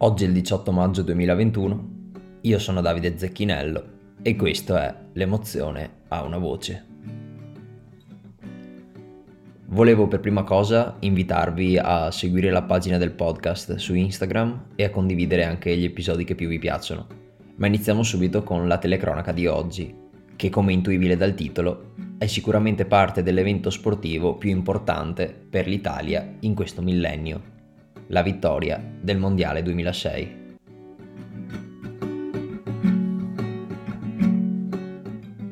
Oggi è il 18 maggio 2021, io sono Davide Zecchinello e questo è L'emozione ha una voce. Volevo per prima cosa invitarvi a seguire la pagina del podcast su Instagram e a condividere anche gli episodi che più vi piacciono. Ma iniziamo subito con la telecronaca di oggi, che come intuibile dal titolo è sicuramente parte dell'evento sportivo più importante per l'Italia in questo millennio la vittoria del Mondiale 2006.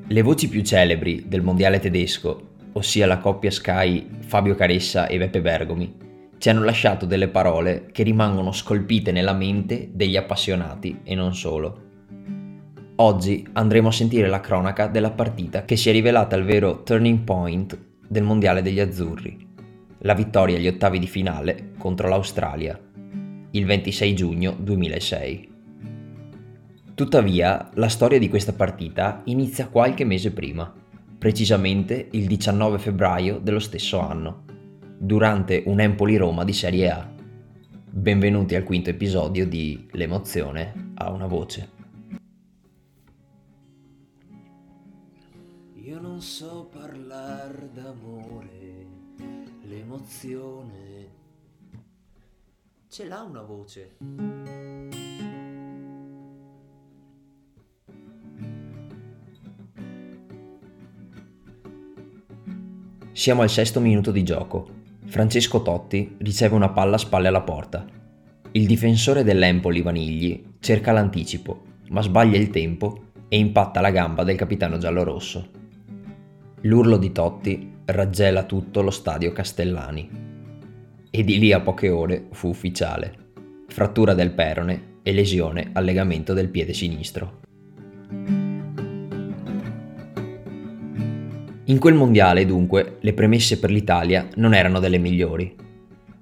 Le voci più celebri del Mondiale tedesco, ossia la coppia Sky Fabio Caressa e Beppe Bergomi, ci hanno lasciato delle parole che rimangono scolpite nella mente degli appassionati e non solo. Oggi andremo a sentire la cronaca della partita che si è rivelata il vero turning point del Mondiale degli Azzurri la vittoria agli ottavi di finale contro l'Australia, il 26 giugno 2006. Tuttavia, la storia di questa partita inizia qualche mese prima, precisamente il 19 febbraio dello stesso anno, durante un Empoli-Roma di Serie A. Benvenuti al quinto episodio di L'emozione ha una voce. Io non so parlare d'amore l'emozione ce l'ha una voce. Siamo al sesto minuto di gioco. Francesco Totti riceve una palla a spalle alla porta. Il difensore dell'Empoli Vanigli cerca l'anticipo, ma sbaglia il tempo e impatta la gamba del capitano giallorosso. L'urlo di Totti raggela tutto lo stadio Castellani. E di lì a poche ore fu ufficiale. Frattura del perone e lesione al legamento del piede sinistro. In quel mondiale, dunque, le premesse per l'Italia non erano delle migliori.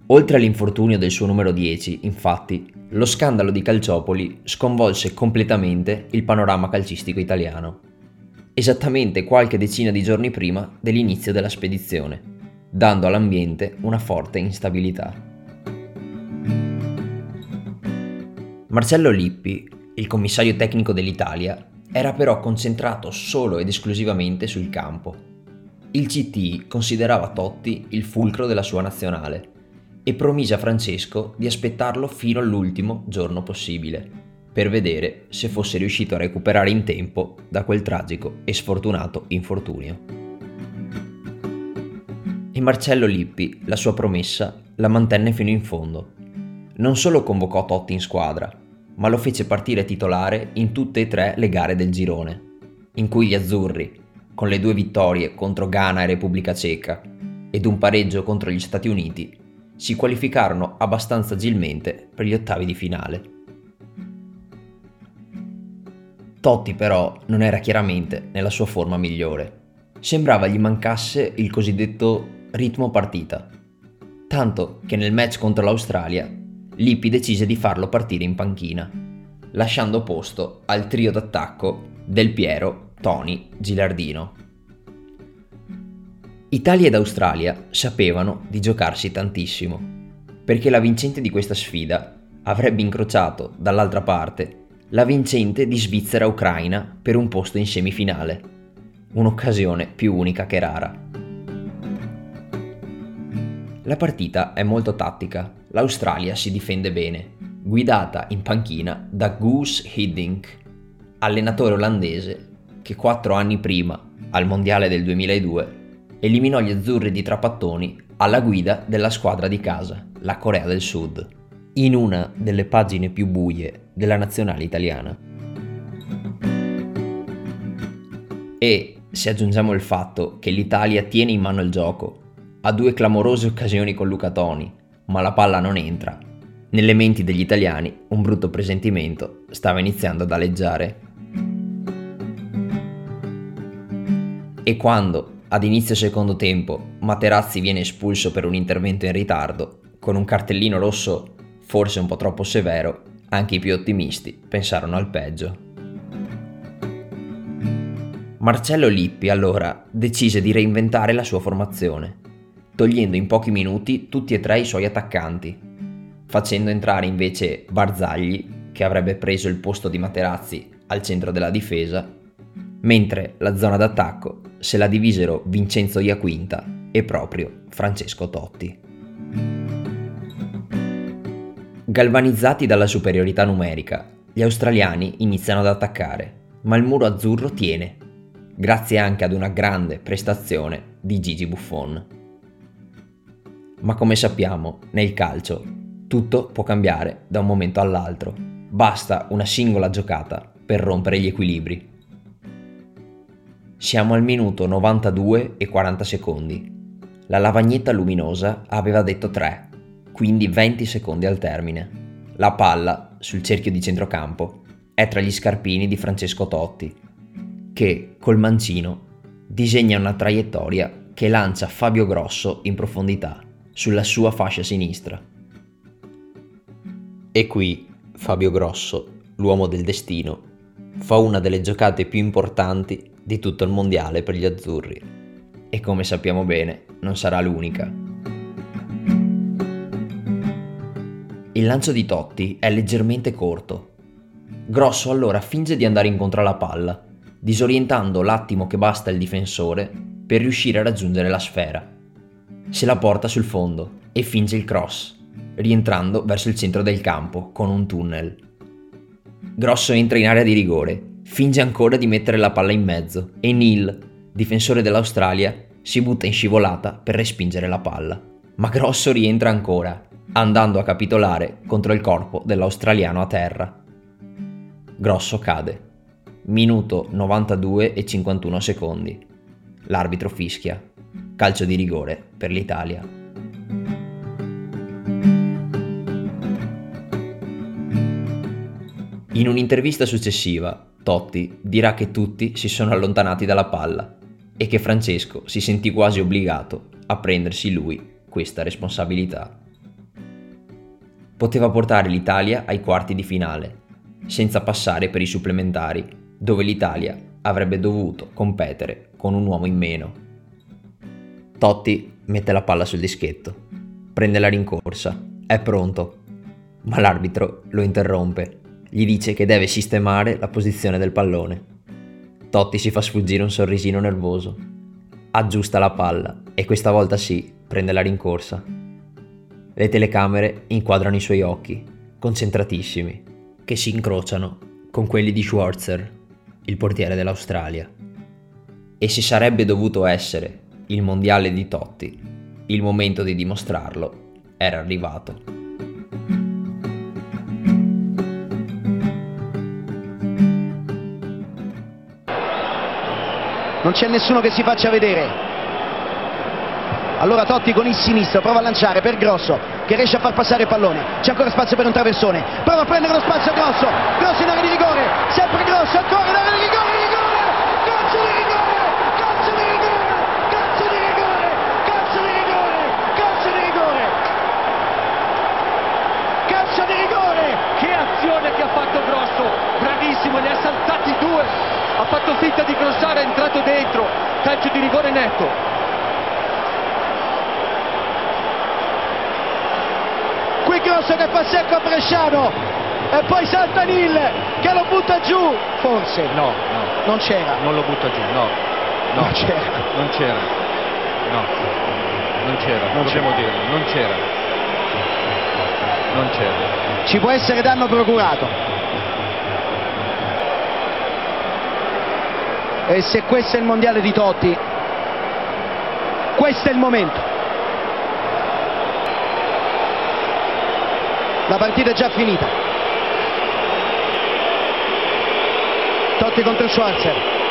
Oltre all'infortunio del suo numero 10, infatti, lo scandalo di Calciopoli sconvolse completamente il panorama calcistico italiano esattamente qualche decina di giorni prima dell'inizio della spedizione, dando all'ambiente una forte instabilità. Marcello Lippi, il commissario tecnico dell'Italia, era però concentrato solo ed esclusivamente sul campo. Il CT considerava Totti il fulcro della sua nazionale e promise a Francesco di aspettarlo fino all'ultimo giorno possibile per vedere se fosse riuscito a recuperare in tempo da quel tragico e sfortunato infortunio. E Marcello Lippi la sua promessa la mantenne fino in fondo. Non solo convocò Totti in squadra, ma lo fece partire titolare in tutte e tre le gare del girone, in cui gli azzurri, con le due vittorie contro Ghana e Repubblica Ceca ed un pareggio contro gli Stati Uniti, si qualificarono abbastanza agilmente per gli ottavi di finale. Totti però non era chiaramente nella sua forma migliore. Sembrava gli mancasse il cosiddetto ritmo partita. Tanto che nel match contro l'Australia, Lippi decise di farlo partire in panchina, lasciando posto al trio d'attacco Del Piero, Tony, Gilardino. Italia ed Australia sapevano di giocarsi tantissimo, perché la vincente di questa sfida avrebbe incrociato dall'altra parte la vincente di Svizzera-Ucraina per un posto in semifinale, un'occasione più unica che rara. La partita è molto tattica, l'Australia si difende bene, guidata in panchina da Goose Hiddink, allenatore olandese che quattro anni prima, al Mondiale del 2002, eliminò gli azzurri di Trapattoni alla guida della squadra di casa, la Corea del Sud. In una delle pagine più buie della nazionale italiana. E se aggiungiamo il fatto che l'Italia tiene in mano il gioco, ha due clamorose occasioni con Luca Toni, ma la palla non entra, nelle menti degli italiani un brutto presentimento stava iniziando ad aleggiare. E quando, ad inizio secondo tempo, Materazzi viene espulso per un intervento in ritardo, con un cartellino rosso forse un po' troppo severo, anche i più ottimisti pensarono al peggio. Marcello Lippi allora decise di reinventare la sua formazione, togliendo in pochi minuti tutti e tre i suoi attaccanti. facendo entrare invece Barzagli, che avrebbe preso il posto di Materazzi al centro della difesa, mentre la zona d'attacco se la divisero Vincenzo Iaquinta e proprio Francesco Totti. Galvanizzati dalla superiorità numerica, gli australiani iniziano ad attaccare, ma il muro azzurro tiene, grazie anche ad una grande prestazione di Gigi Buffon. Ma come sappiamo, nel calcio tutto può cambiare da un momento all'altro, basta una singola giocata per rompere gli equilibri. Siamo al minuto 92 e 40 secondi. La lavagnetta luminosa aveva detto 3 quindi 20 secondi al termine. La palla, sul cerchio di centrocampo, è tra gli scarpini di Francesco Totti, che, col mancino, disegna una traiettoria che lancia Fabio Grosso in profondità, sulla sua fascia sinistra. E qui Fabio Grosso, l'uomo del destino, fa una delle giocate più importanti di tutto il mondiale per gli azzurri. E come sappiamo bene, non sarà l'unica. Il lancio di Totti è leggermente corto. Grosso allora finge di andare incontro alla palla, disorientando l'attimo che basta il difensore per riuscire a raggiungere la sfera. Se la porta sul fondo e finge il cross, rientrando verso il centro del campo con un tunnel. Grosso entra in area di rigore, finge ancora di mettere la palla in mezzo e Neil, difensore dell'Australia, si butta in scivolata per respingere la palla. Ma Grosso rientra ancora andando a capitolare contro il corpo dell'australiano a terra. Grosso cade. Minuto 92 e 51 secondi. L'arbitro fischia. Calcio di rigore per l'Italia. In un'intervista successiva, Totti dirà che tutti si sono allontanati dalla palla e che Francesco si sentì quasi obbligato a prendersi lui questa responsabilità poteva portare l'Italia ai quarti di finale, senza passare per i supplementari, dove l'Italia avrebbe dovuto competere con un uomo in meno. Totti mette la palla sul dischetto, prende la rincorsa, è pronto, ma l'arbitro lo interrompe, gli dice che deve sistemare la posizione del pallone. Totti si fa sfuggire un sorrisino nervoso, aggiusta la palla e questa volta sì, prende la rincorsa le telecamere inquadrano i suoi occhi, concentratissimi, che si incrociano con quelli di Schwarzer, il portiere dell'Australia. E se sarebbe dovuto essere il mondiale di Totti, il momento di dimostrarlo era arrivato. Non c'è nessuno che si faccia vedere. Allora Totti con il sinistro prova a lanciare per Grosso che riesce a far passare il pallone. C'è ancora spazio per un traversone. Prova a prendere lo spazio Grosso. Grosso in area di rigore. Sempre Grosso ancora in area di rigore. Rigore! Calcio di rigore! Calcio di rigore! Calcio di rigore! Calcio di rigore! Calcio di rigore! Calcio di rigore! Che azione che ha fatto Grosso! Bravissimo, ne ha saltati due. Ha fatto finta di crossare, è entrato dentro. Calcio di rigore netto. qui Fa secco a Bresciano e poi salta Nil che lo butta giù. Forse no, no. non c'era. Non lo butta giù no, no. non c'era. Non c'era. No. Non c'era non possiamo dirlo. Non c'era. Non c'era. Ci può essere danno procurato. E se questo è il mondiale di Totti questo è il momento la partita è già finita. Totti contro Schwarzer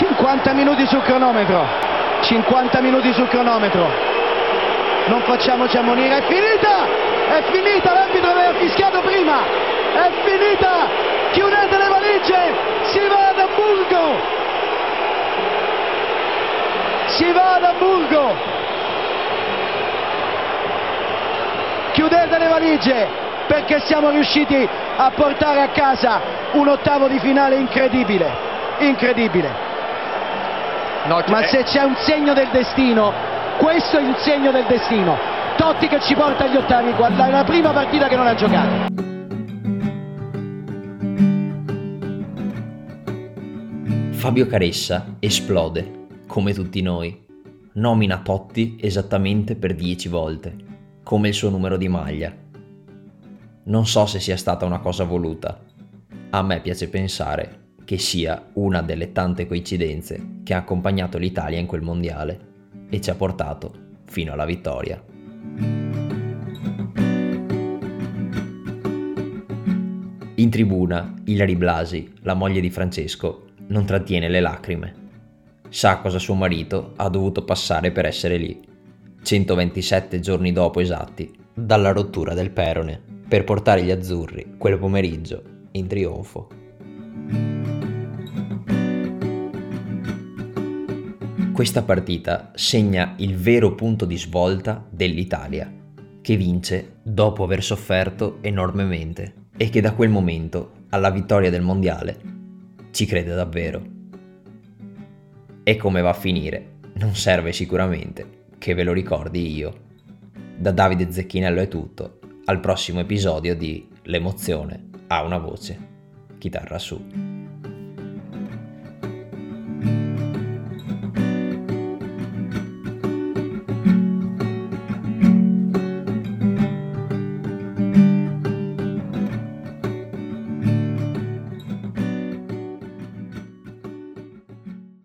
50 minuti sul cronometro, 50 minuti sul cronometro. non facciaci ammonire, è finita, è finita, l'arbitro aveva fischiato prima, è finita, chiudete le valigie, si va ad Hamburgo, si va ad Hamburgo, chiudete le valigie perché siamo riusciti a portare a casa un ottavo di finale incredibile, incredibile. No, Ma eh, se c'è un segno del destino, questo è il segno del destino. Totti che ci porta agli ottavi, guarda, è la prima partita che non ha giocato. Fabio Caressa esplode, come tutti noi. Nomina Totti esattamente per 10 volte, come il suo numero di maglia. Non so se sia stata una cosa voluta. A me piace pensare che sia una delle tante coincidenze che ha accompagnato l'Italia in quel mondiale e ci ha portato fino alla vittoria. In tribuna, Ilari Blasi, la moglie di Francesco, non trattiene le lacrime. Sa cosa suo marito ha dovuto passare per essere lì, 127 giorni dopo esatti, dalla rottura del perone, per portare gli azzurri quel pomeriggio in trionfo. Questa partita segna il vero punto di svolta dell'Italia, che vince dopo aver sofferto enormemente e che da quel momento alla vittoria del mondiale ci crede davvero. E come va a finire non serve sicuramente che ve lo ricordi io. Da Davide Zecchinello è tutto, al prossimo episodio di L'emozione ha una voce. Chitarra su.